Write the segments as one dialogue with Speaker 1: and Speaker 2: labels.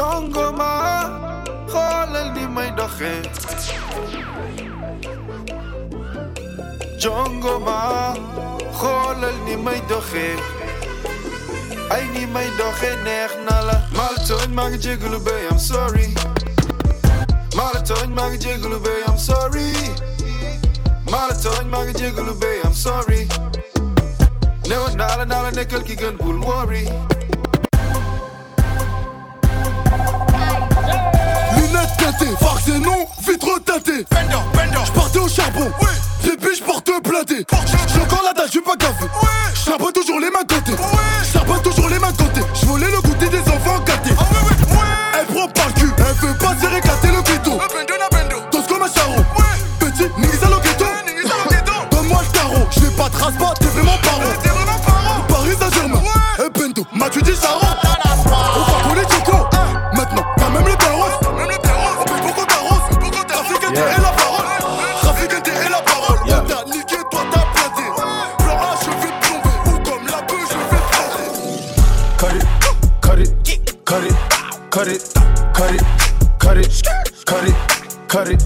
Speaker 1: Jongo ma xoolal ni may doxee Jongo ma xoolal ni may doxee ay ni may doxee neex na la maa la tooñ maa ngi jégalu bay I'm sorry. Maa la tooñ maa ngi jégalu bay I'm sorry. Maa la tooñ maa ngi jégalu bay I'm sorry. Newoon naa la naa la ki gën bul worry
Speaker 2: tâter. Et non, vitre tâtée. Bender, bender. J'partais au charbon. Oui. Les biches portent platé. J'suis encore la dalle, j'suis pas gavé. Oui. J'trape toujours les mains côté. Oui. Trafic intérêt la parole. On t'a niqué, toi t'as planté. Plan A, je vais te plomber. Ou comme la bœuf, je vais te.
Speaker 1: Cut it, cut it, cut it, cut it, cut it, cut it, cut it.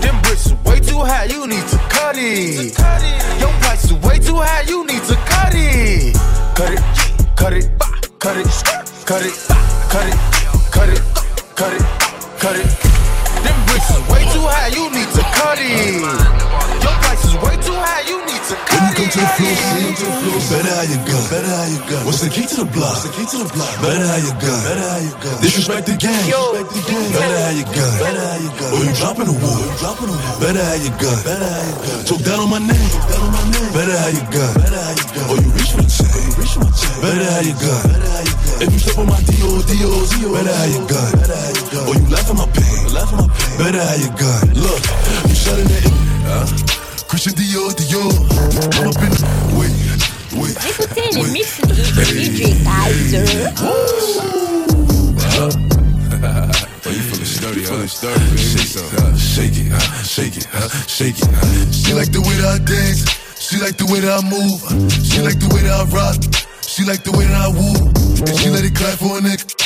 Speaker 1: Them bricks are way too high, you need to cut it. Your price is way too high, you need to. Cut it, cut it, cut it, cut it, cut it, too high, you need to cut it. Your price is way too high, you need to cut
Speaker 2: When you come to the floor,
Speaker 1: it.
Speaker 2: come to the floor. Better how you gun. Better how you gun. What's the key to the block? What's the key to the block? Better how you gun. Better how you gun. Disrespect the game. Disrespect the game. Better how you gun. Better how you gun. Or you dropping the war. Dropping the war. Better how you gun. Better how you gun. Talk down on my name. Talk down on my name. Better how you gun. Better how you gun. Or you reach for the chain. Reach for the chain. Better how you gun. Better how you gun. If you step on my. D.O. D.O. Better how you. Better how you gun. Or you laugh at my pain. Laugh at my pain. Better how you gun. Look, you shutting it. Huh? Christian Dior, Dior. I'm up in the. Wait, wait.
Speaker 3: Écoutez le mix DJ Kaiser.
Speaker 2: Oh, you feeling sturdy, you feeling sturdy, baby. Shake, uh, shake it, uh, shake it, uh, shake it. Uh. She like the way that I dance. She like the way that I move. She like the way that I rock. She like the way that I woo. And she let it clap for a nigga.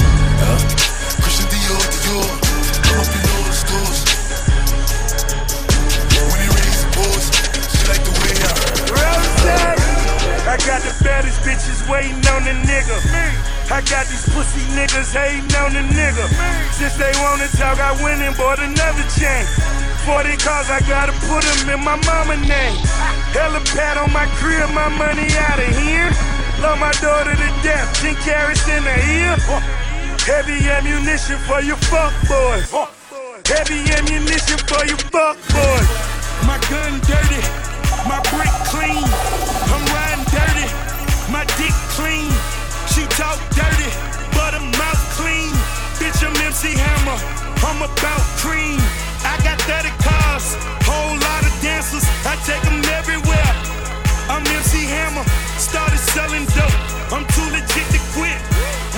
Speaker 2: I
Speaker 4: got these pussy niggas hating on the nigga. Since they wanna talk, I went and bought another chain. 40 cars, I gotta put them in my mama name. Hella on my crib, my money out of here. Love my daughter to death, 10 carats in the ear. Heavy ammunition for your fuck boys. Heavy ammunition for your fuck boys. My gun dirty, my brick clean. I'm riding dirty, my dick clean. Talk dirty, but her mouth clean. Bitch, I'm MC Hammer, I'm about cream. I got 30 cars, whole lot of dancers. I take them everywhere. I'm MC Hammer, started selling dope. I'm too legit to quit.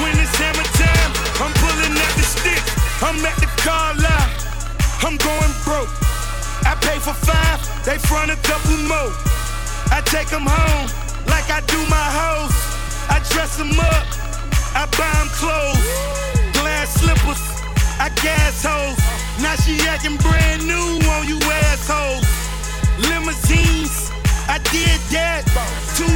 Speaker 4: When it's hammer time, I'm pulling at the stick. I'm at the car lot, I'm going broke. I pay for five, they front a couple more. I take them home like I do my hoes. I dress them up, I buy them clothes. Glass slippers, I gas hoes. Now she acting brand new on you assholes. Limousines, I did that. Two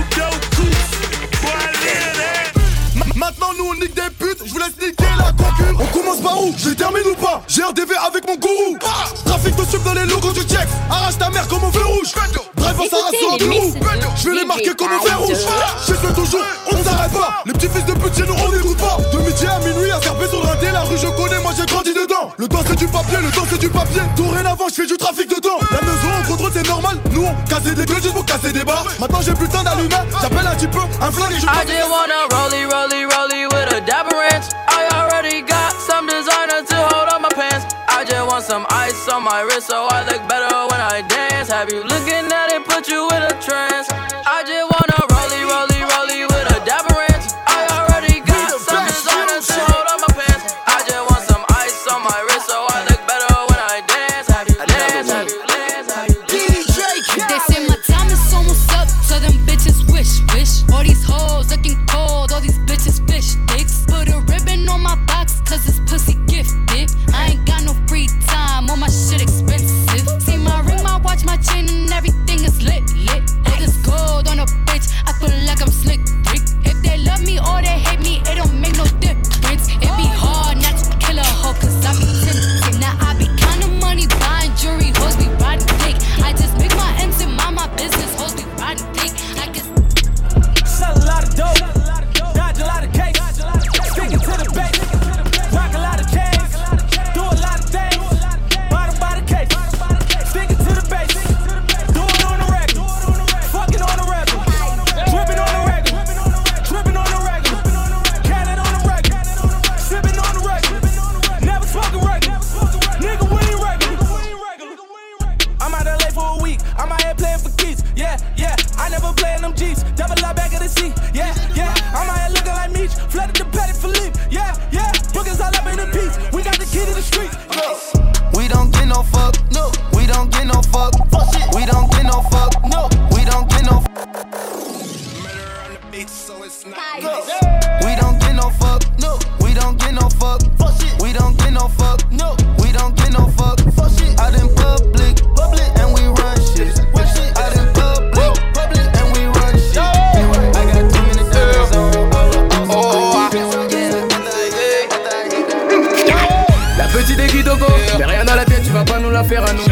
Speaker 2: où Je les termine ou pas. J'ai RDV avec mon gourou. Trafic de sub dans les logos du Jex Arrache ta mère comme au feu rouge. Drive en Sarah sur un Je vais les marquer comme au fer rouge.
Speaker 3: Kaiser.
Speaker 2: Je fais toujours, on ne s'arrête pas. Les petits fils de pute chez nous on n'écoute pas. De midi à minuit à carper sur l'indé La rue je connais, moi j'ai grandi dedans. Le temps c'est du papier, le temps c'est du papier. Dorénavant je fais du trafic dedans La maison en contrôle c'est normal. Nous on cassait des gueules juste pour casser des barres. Maintenant j'ai plus le temps d'allumer. J'appelle un petit peu un flingue et je
Speaker 5: some ice on my wrist so I look better when I dance. Have you looking at it, put you in a trance?
Speaker 6: We
Speaker 1: don't get no fuck, no. We don't get no fuck, fuck shit. We don't get no fuck, no. We don't get no fuck, fuck shit. Out in public, public, and we run shit. Fuck shit. Out in public, public, and we run shit. I got too many diamonds on.
Speaker 6: La petite mais rien à la tête, tu vas pas nous la faire à nous.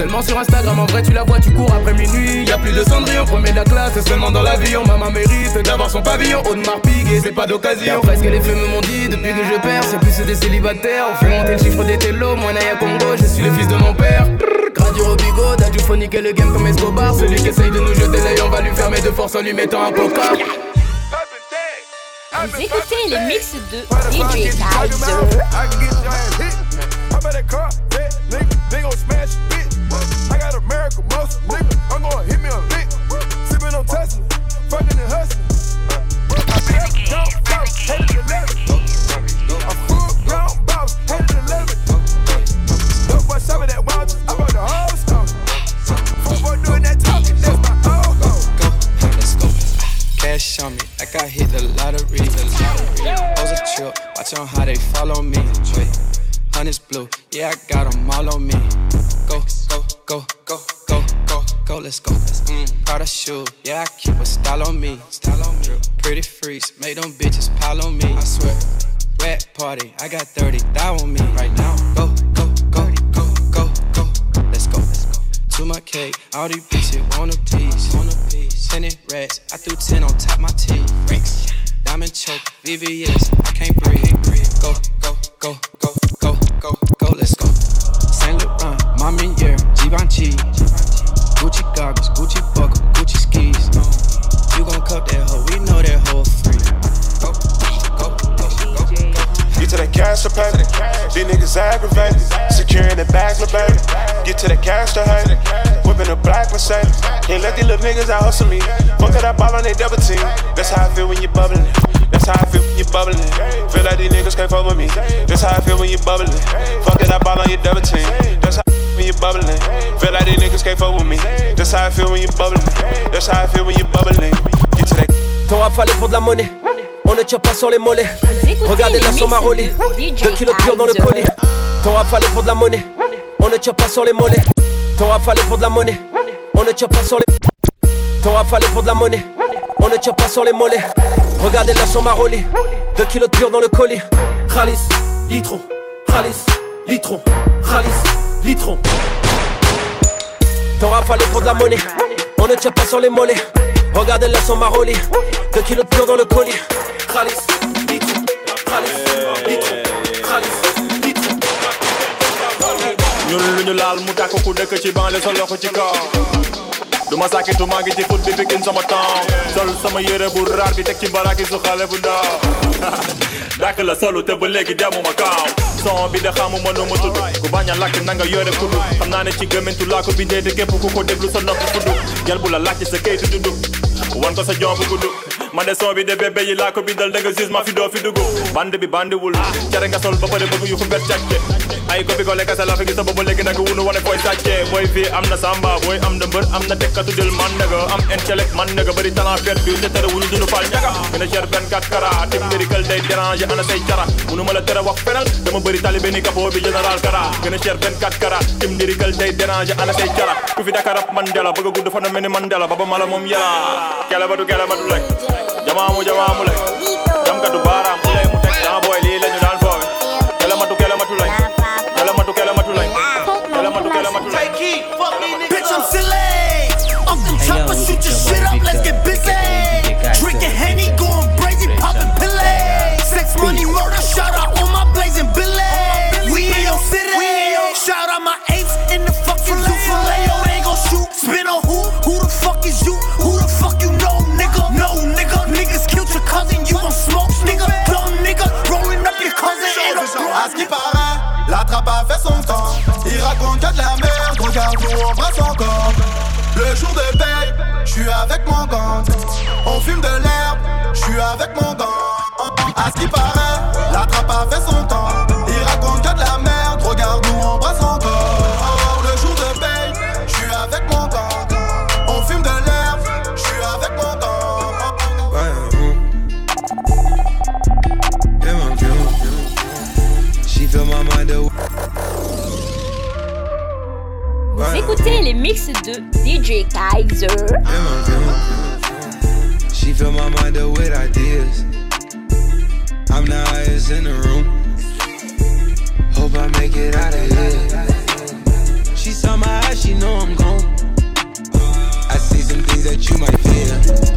Speaker 6: Seulement sur Instagram, en vrai tu la vois, tu cours après minuit. Y a plus de cendrillon, premier de la classe, c'est seulement dans l'avion. Maman mérite d'avoir son pavillon, Audemars Piguet, c'est pas d'occasion. Après ce que les femmes m'ont dit, depuis que je perds, c'est plus des célibataires. On fait monter le chiffre des télos, moi Naya Congo, je suis le fils de mon père. Radio Robigo, Dadju Phonique et le game comme Escobar. Celui qui essaye de nous jeter l'œil, on va lui fermer de force en lui mettant un coca.
Speaker 3: Vous écoutez les mix de DJ Kaiser.
Speaker 4: I
Speaker 7: yeah, I got 'em all on me. Go, go, go, go, go, go, go, let's go. Mm, Prada shoe, yeah, I keep a style on me. Style on me. Pretty freaks, make them bitches pile on me. I swear. Red party, I got 30 thou on me right now. Go, go, go, go, go, go, let's go. Let's go. To my cake, all these bitches want a piece. Want a piece. Ten it racks, I threw ten on top my teeth. Diamond choke, VVS, I can't breathe. Go,
Speaker 4: to the cash to hate. Whipping a black Mercedes. Can't let these little niggas out hustle me. Fuck it, I ball on they double team. That's how I feel when you bubbling. That's how I feel when you bubbling. Feel like these niggas can't fuck with me. That's how I feel when you bubbling. Fuck it, I ball on your double team. That's how I feel when you bubbling. Feel like these niggas can't fuck with me. That's how I feel when you bubbling. That's how I feel when you bubbling. Get to that.
Speaker 8: T'en rafalé pour de la monnaie. On ne tire pas sur les mollets. Regardez la somme à rouler. Deux kilos de pur dans le colis. T'en rafalé pour de la monnaie. On ne tire pas sur les mollets. T'en rafalé pour de la monnaie. On ne tire pas sur les. T'en rafalé pour de la monnaie. On ne tire pas sur les mollets. Regardez la somme à rouler. Deux kilos de pur dans le colis. Khalis, litron. Khalis, litron. Khalis, litron. T'en rafalé pour de la monnaie. On ne tire pas sur les mollets. Regardez la somme à rouler. Deux kilos de pur dans le colis. Khalis, litron. Khalis, litron.
Speaker 9: Ñun lu ñu laal mu tàkk ku dëkk ci banlieue sa loxo ci kaw. Du ma sàkkitu maa ngi ci foot bi pikin sama temps. Sol sama yére bu raar bi teg ci baraki su xale bu ndaw. Dàkk la solu te ba léegi demuma kaaw son bi de xamuma nu mu tudd. Ku bañ a lakk na nga yore kudd xam naa ne ci gëmmentu laa ko bindee te képp ku ko déglu sa nopp fudd. Jël bu la laaj sa kayitu dundu. Wan ko sa jomb gudd man de son bi de bébé yi laa ko bindal da nga gis ma fi doo fi dugg band bi bandiwul cere nga sol ba pare bëgg yu fu mbet càcce ay ko bi ko lekka sa la fi gis sa boobu léegi nag wunu wane fooy sàcce. Booy fii am na samba booy am na mbër am na tekkatu dil man nega am intellect man nega bëri talent fet bi te tere wuñu dunu fal ñaga gën a cher 24 kara tim miracle day déranger ana say cara. Munu ma la tere wax fenal dama bëri talibé ni capot bi général kara. Gën a cher 24 kara tim miracle day déranger ana say cara. Ku fi dakarab Mandela bëgg a gudd fan mel ni Mandela baba mala moom yàlla. Kele batu kele batu lek jamaamu jamaamu lek jamkatu baaraam mu lay mu teg sama boy lii
Speaker 2: À ce qui paraît, la trappe a fait son temps. Il raconte que de la merde, regarde où on brasse encore.
Speaker 10: Le jour de paye, je suis avec mon gang. On fume de l'herbe, je suis avec mon gang. À ce qui paraît, la trappe a fait son temps.
Speaker 3: Écoutez les mix de DJ Kaiser.
Speaker 11: She fill my mind up with ideas. I'm the highest in the room. Hope I make it out of here. She saw my eyes, she know I'm gone. I see some things that you might fear.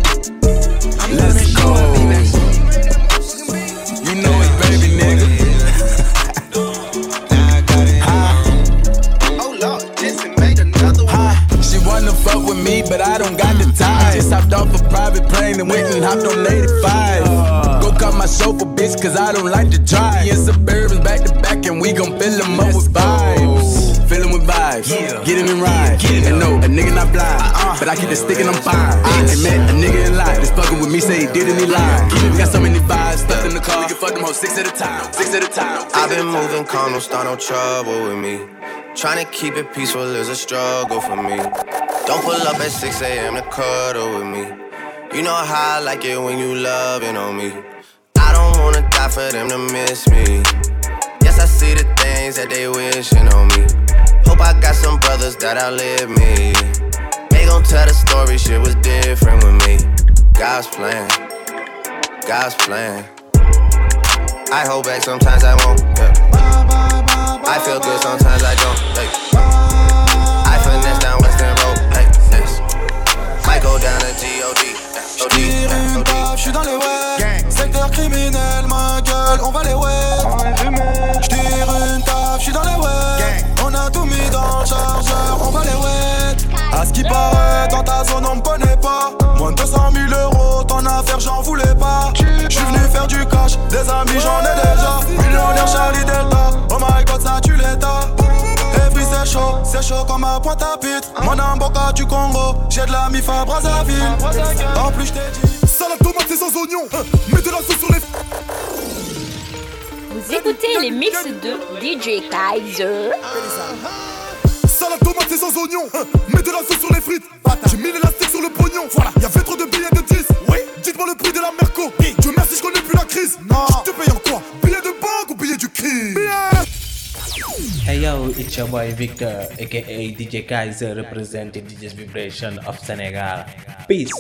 Speaker 12: I don't like to drive. In Suburbans back to back, and we gon' fill them up with vibes. Fill with vibes, get in and ride. And no, a nigga not blind, uh-uh. but I keep the stick and I'm fine. I ain't met a nigga in life that's fucking with me, say he did and he lied. We got so many vibes stuck in the car, we can fuck them hoes six at a time, six at a time.
Speaker 11: I've been moving calm, don't start no trouble with me. Trying to keep it peaceful is a struggle for me. Don't pull up at 6 a.m. to cuddle with me. You know how I like it when you loving on me. Wanna die for them to miss me. Yes, I see the things that they wishing on me. Hope I got some brothers that outlive me. They gon' tell the story, shit was different with me. God's plan, God's plan. I hold back, sometimes I won't. Yeah. I feel good, sometimes I don't. Like, I finesse down Weston Road. Like, yes. Might go down to G.O.D.
Speaker 10: J'tire une baffe, j'suis dans les ouais. Secteur criminel, ma gueule, on va les ouais. J'tire une taf, j'suis dans les ouais. On a tout mis dans le chargeur, on va les ouais. À ce qui paraît, dans ta zone, on me connaît pas. Moins de 200 000 euros, ton affaire, j'en voulais pas. J'suis venu faire du cash, des amis, j'en ai déjà. Millionnaire Charlie Delta, oh my god, ça tue l'état. Chaud, c'est chaud comme ma pointe à pitre. Mon amboka du Congo, j'ai de la mif à Brazzaville. En plus, j't'ai dit. Salade tomate et sans oignon, hein, mets de la sauce sur les.
Speaker 3: Vous écoutez les mix de DJ Kaiser.
Speaker 10: Salade tomate et sans oignon, hein, mets de la sauce sur les frites. J'ai mis l'élastique sur le pognon. Voilà, y'avait trop de billets de 10. Oui, dites-moi le prix de la Merco. Dieu merci, je connais plus la crise. Non, je te paye en quoi? Billet de banque ou billet du crime?
Speaker 13: Hey yo, it's your boy Victor, aka DJ Kaiser, representing DJ's Vibration of Senegal. Peace.